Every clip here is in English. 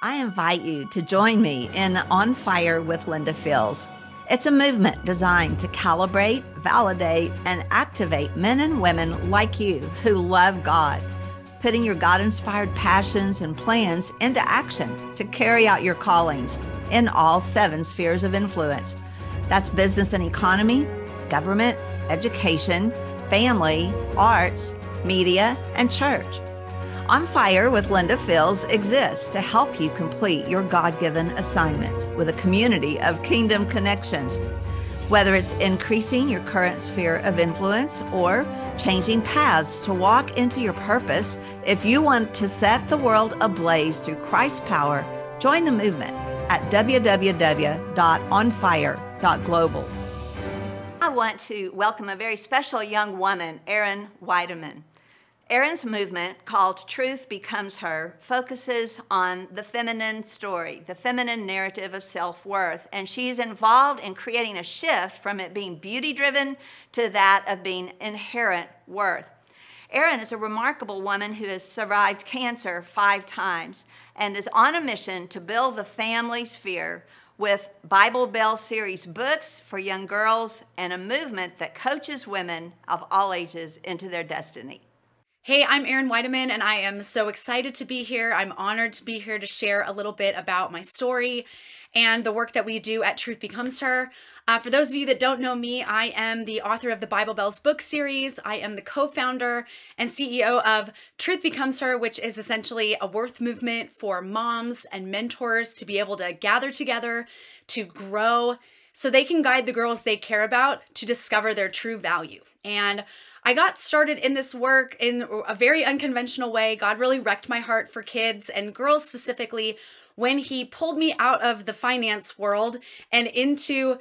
I invite you to join me in On Fire with Linda Fields. It's a movement designed to calibrate, validate, and activate men and women like you who love God, putting your God inspired passions and plans into action to carry out your callings in all seven spheres of influence. That's business and economy, government, education, family, arts, media, and church. On Fire with Linda Fields exists to help you complete your God given assignments with a community of kingdom connections. Whether it's increasing your current sphere of influence or changing paths to walk into your purpose, if you want to set the world ablaze through Christ's power, join the movement at www.onfire.global. I want to welcome a very special young woman, Erin Weidemann. Erin's movement, called Truth Becomes Her, focuses on the feminine story, the feminine narrative of self worth. And she's involved in creating a shift from it being beauty driven to that of being inherent worth. Erin is a remarkable woman who has survived cancer five times and is on a mission to build the family sphere with Bible Belle series books for young girls and a movement that coaches women of all ages into their destiny. Hey, I'm Erin Weidemann, and I am so excited to be here. I'm honored to be here to share a little bit about my story and the work that we do at Truth Becomes Her. Uh, for those of you that don't know me, I am the author of the Bible Belles book series. I am the co founder and CEO of Truth Becomes Her, which is essentially a worth movement for moms and mentors to be able to gather together, to grow, so they can guide the girls they care about to discover their true value. And I got started in this work in a very unconventional way. God really wrecked my heart for kids and girls specifically when He pulled me out of the finance world and into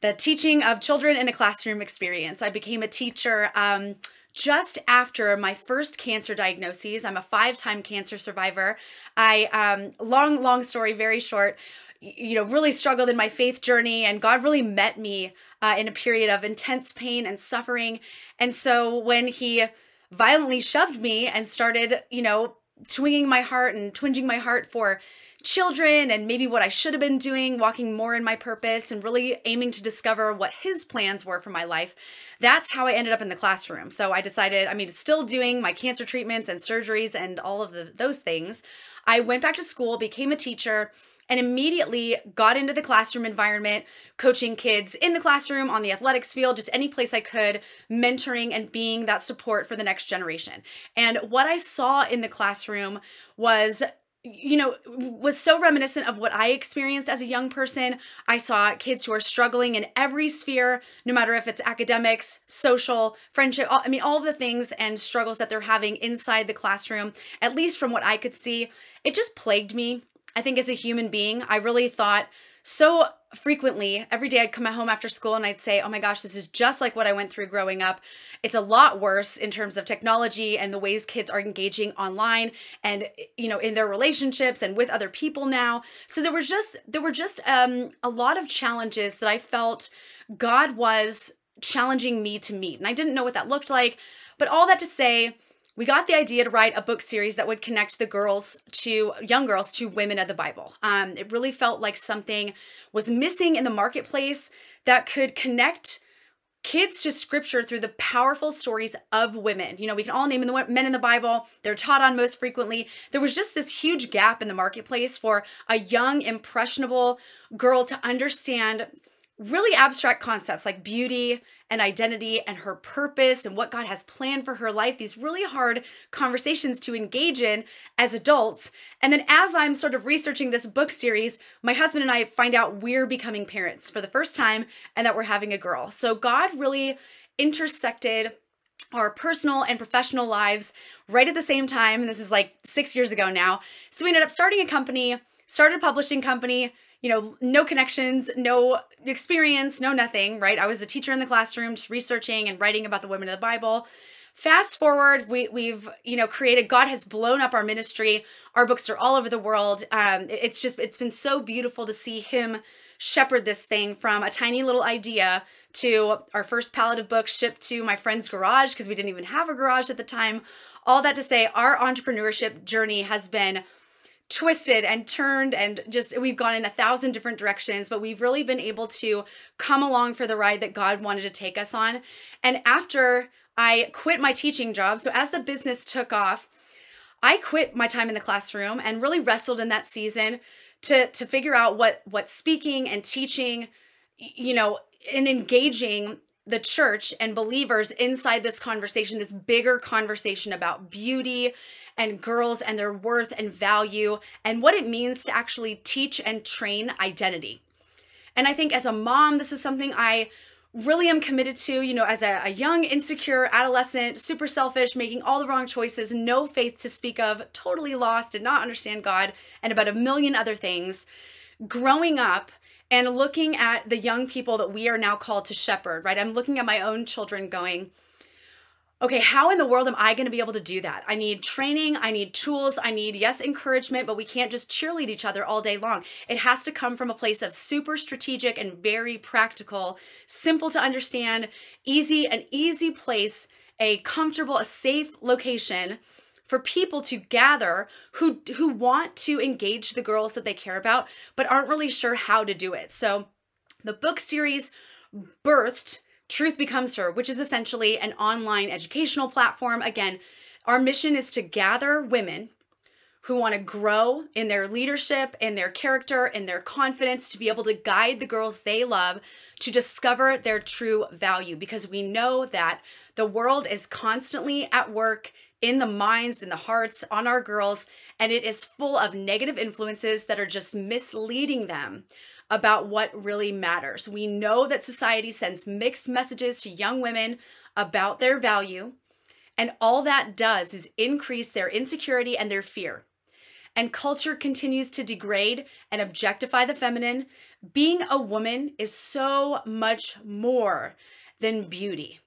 the teaching of children in a classroom experience. I became a teacher. Um, just after my first cancer diagnoses. I'm a five time cancer survivor. I, um, long, long story, very short, you know, really struggled in my faith journey, and God really met me uh, in a period of intense pain and suffering. And so when He violently shoved me and started, you know, swinging my heart and twinging my heart for children and maybe what I should have been doing, walking more in my purpose and really aiming to discover what his plans were for my life. That's how I ended up in the classroom. So I decided, I mean, still doing my cancer treatments and surgeries and all of the, those things. I went back to school, became a teacher, and immediately got into the classroom environment, coaching kids in the classroom, on the athletics field, just any place I could, mentoring and being that support for the next generation. And what I saw in the classroom was you know, was so reminiscent of what I experienced as a young person. I saw kids who are struggling in every sphere, no matter if it's academics, social, friendship, all, I mean, all of the things and struggles that they're having inside the classroom, at least from what I could see. It just plagued me. I think as a human being, I really thought so frequently every day I'd come home after school and I'd say, "Oh my gosh, this is just like what I went through growing up. It's a lot worse in terms of technology and the ways kids are engaging online and you know in their relationships and with other people now." So there was just there were just um a lot of challenges that I felt God was challenging me to meet. And I didn't know what that looked like, but all that to say, we got the idea to write a book series that would connect the girls to young girls to women of the Bible. Um, it really felt like something was missing in the marketplace that could connect kids to scripture through the powerful stories of women. You know, we can all name the men in the Bible, they're taught on most frequently. There was just this huge gap in the marketplace for a young, impressionable girl to understand really abstract concepts like beauty and identity and her purpose and what God has planned for her life, these really hard conversations to engage in as adults. And then as I'm sort of researching this book series, my husband and I find out we're becoming parents for the first time and that we're having a girl. So God really intersected our personal and professional lives right at the same time. And this is like six years ago now. So we ended up starting a company, started a publishing company, you know, no connections, no experience, no nothing, right? I was a teacher in the classroom, just researching and writing about the women of the Bible. Fast forward, we, we've you know created. God has blown up our ministry. Our books are all over the world. Um, it's just it's been so beautiful to see Him shepherd this thing from a tiny little idea to our first pallet of books shipped to my friend's garage because we didn't even have a garage at the time. All that to say, our entrepreneurship journey has been twisted and turned and just we've gone in a thousand different directions, but we've really been able to come along for the ride that God wanted to take us on. And after I quit my teaching job, so as the business took off, I quit my time in the classroom and really wrestled in that season to to figure out what what speaking and teaching you know and engaging the church and believers inside this conversation, this bigger conversation about beauty and girls and their worth and value and what it means to actually teach and train identity. And I think as a mom, this is something I really am committed to, you know, as a, a, young, insecure adolescent, super selfish, making all the wrong choices, no faith to speak of, totally lost, did not understand God, and about a million other things. Growing up and looking at the young people that we are now called to shepherd, right? I'm looking at my own children going, okay, how in the world am I going to be able to do that? I need training, I need tools, I need, yes, encouragement, but we can't just cheerlead each other all day long. It has to come from a place of super strategic and very practical, simple to understand, easy, an easy place, a comfortable, a safe location for people to gather who who want to engage the girls that they care about but aren't really sure how to do it. So the book series birthed Truth Becomes Her, which is essentially an online educational platform. Again, our mission is to gather women who want to grow in their leadership, in their character, in their confidence, to be able to guide the girls they love to discover their true value. Because we know that the world is constantly at work in the minds and the hearts on our girls, and it is full of negative influences that are just misleading them about what really matters. We know that society sends mixed messages to young women about their value, and all that does is increase their insecurity and their fear. And culture continues to degrade and objectify the feminine. Being a woman is so much more than beauty.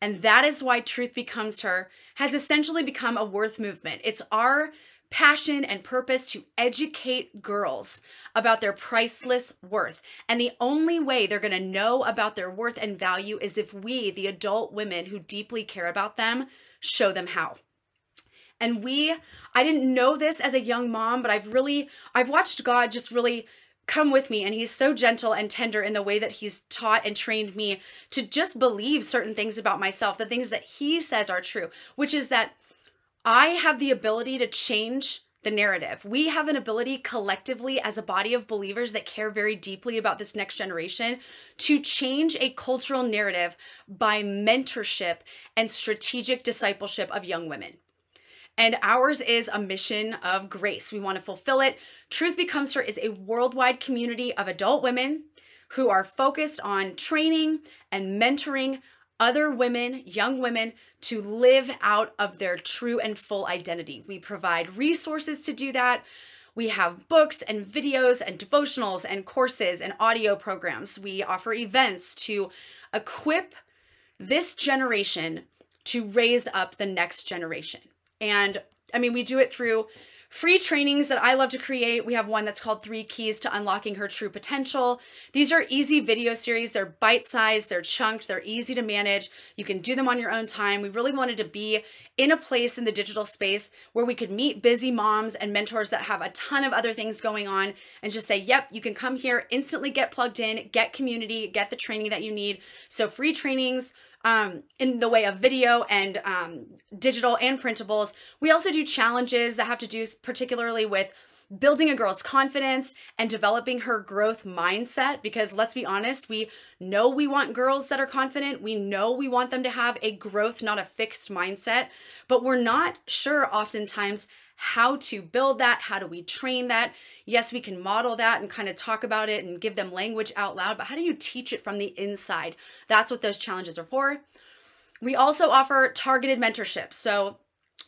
And that is why Truth Becomes Her has essentially become a worth movement. It's our passion and purpose to educate girls about their priceless worth. And the only way they're going to know about their worth and value is if we, the adult women who deeply care about them, show them how. And we, I didn't know this as a young mom, but I've really, I've watched God just really come with me and he's so gentle and tender in the way that he's taught and trained me to just believe certain things about myself the things that he says are true which is that I have the ability to change the narrative. We have an ability collectively as a body of believers that care very deeply about this next generation to change a cultural narrative by mentorship and strategic discipleship of young women. And ours is a mission of grace. We want to fulfill it. Truth Becomes Her is a worldwide community of adult women who are focused on training and mentoring other women, young women, to live out of their true and full identity. We provide resources to do that. We have books and videos and devotionals and courses and audio programs. We offer events to equip this generation to raise up the next generation. And I mean, we do it through free trainings that I love to create. We have one that's called Three Keys to Unlocking Her True Potential. These are easy video series. They're bite sized, they're chunked, they're easy to manage. You can do them on your own time. We really wanted to be in a place in the digital space where we could meet busy moms and mentors that have a ton of other things going on and just say, yep, you can come here, instantly get plugged in, get community, get the training that you need. So, free trainings um, in the way of video and um, digital and printables. We also do challenges that have to do particularly with building a girl's confidence and developing her growth mindset because let's be honest, we know we want girls that are confident. We know we want them to have a growth, not a fixed mindset, but we're not sure oftentimes how to build that, how do we train that. Yes, we can model that and kind of talk about it and give them language out loud, but how do you teach it from the inside? That's what those challenges are for. We also offer targeted mentorship. So,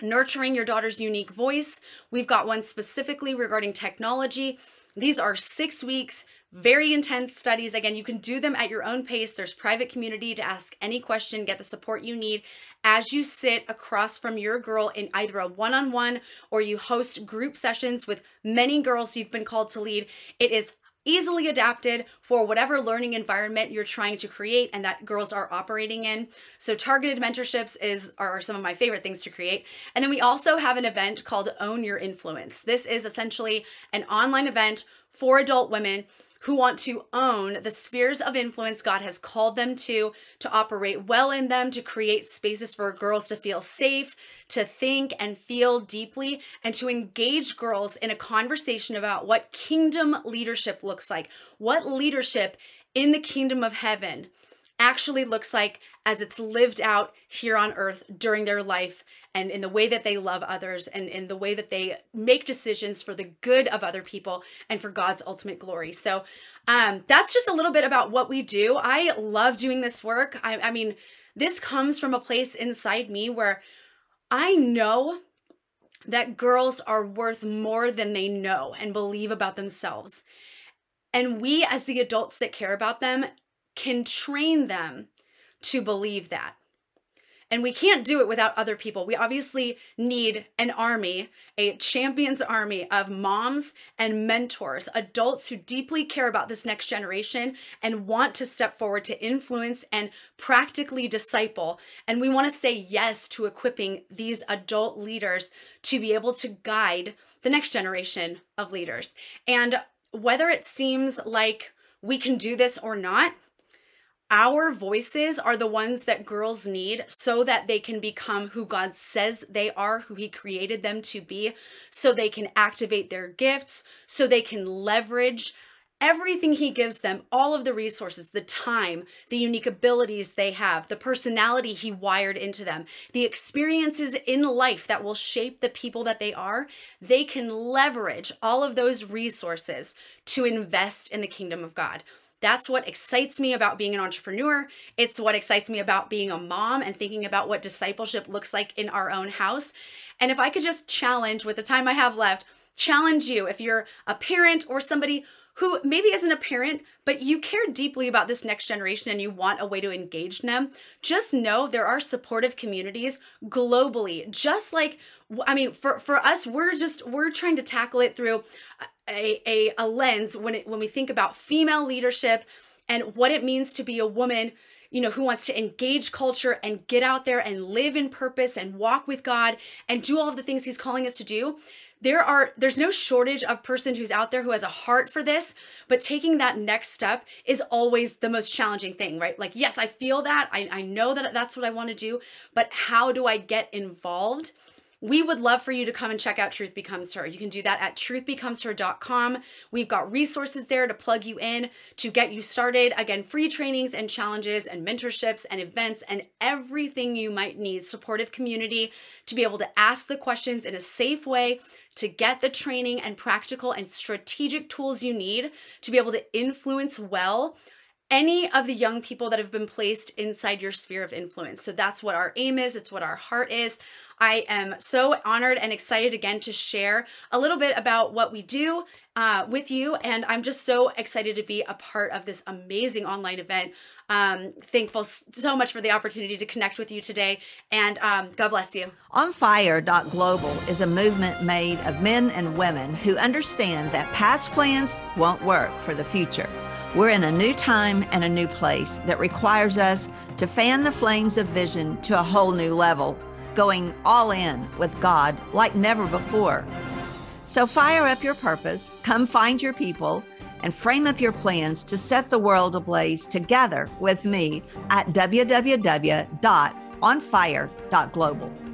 nurturing your daughter's unique voice. We've got one specifically regarding technology. These are six weeks very intense studies. Again, you can do them at your own pace. There's private community to ask any question, get the support you need as you sit across from your girl in either a one on one or you host group sessions with many girls you've been called to lead. It is easily adapted for whatever learning environment you're trying to create and that girls are operating in. So targeted mentorships is are some of my favorite things to create. And then we also have an event called Own Your Influence. This is essentially an online event for adult women who want to own the spheres of influence God has called them to, to operate well in them, to create spaces for girls to feel safe, to think and feel deeply, and to engage girls in a conversation about what kingdom leadership looks like, what leadership in the kingdom of heaven actually looks like as it's lived out here on earth during their life and in the way that they love others and in the way that they make decisions for the good of other people and for God's ultimate glory. So um, that's just a little bit about what we do. I love doing this work. I, I mean, this comes from a place inside me where I know that girls are worth more than they know and believe about themselves. And we, as the adults that care about them, can train them to believe that. And we can't do it without other people. We obviously need an army, a champions army of moms and mentors, adults who deeply care about this next generation and want to step forward to influence and practically disciple. And we want to say yes to equipping these adult leaders to be able to guide the next generation of leaders. And whether it seems like we can do this or not, our voices are the ones that girls need so that they can become who God says they are, who He created them to be, so they can activate their gifts, so they can leverage everything He gives them, all of the resources, the time, the unique abilities they have, the personality He wired into them, the experiences in life that will shape the people that they are. They can leverage all of those resources to invest in the kingdom of God. That's what excites me about being an entrepreneur. It's what excites me about being a mom and thinking about what discipleship looks like in our own house. And if I could just challenge with the time I have left, challenge you if you're a parent or somebody who maybe isn't a parent, but you care deeply about this next generation and you want a way to engage them, just know there are supportive communities globally. Just like, I mean, for, for us, we're just, we're trying to tackle it through uh, a, a, a lens when it, when we think about female leadership and what it means to be a woman you know, who wants to engage culture and get out there and live in purpose and walk with God and do all of the things he's calling us to do. There are there's no shortage of person who's out there who has a heart for this but taking that next step is always the most challenging thing right? Like yes i feel that. I, I know that that's what i want to do but how do i get involved we would love for you to come and check out Truth Becomes Her. You can do that at truthbecomesher.com. We've got resources there to plug you in to get you started. Again, free trainings and challenges and mentorships and events and everything you might need. Supportive community to be able to ask the questions in a safe way to get the training and practical and strategic tools you need to be able to influence well any of the young people that have been placed inside your sphere of influence. So that's what our aim is, it's what our heart is. I am so honored and excited again to share a little bit about what we do uh, with you. And I'm just so excited to be a part of this amazing online event. Um, thankful so much for the opportunity to connect with you today. And um, God bless you. On Fire Global is a movement made of men and women who understand that past plans won't work for the future. We're in a new time and a new place that requires us to fan the flames of vision to a whole new level, going all in with God like never before. So fire up your purpose, come find your people, and frame up your plans to set the world ablaze together with me at www.onfire.global.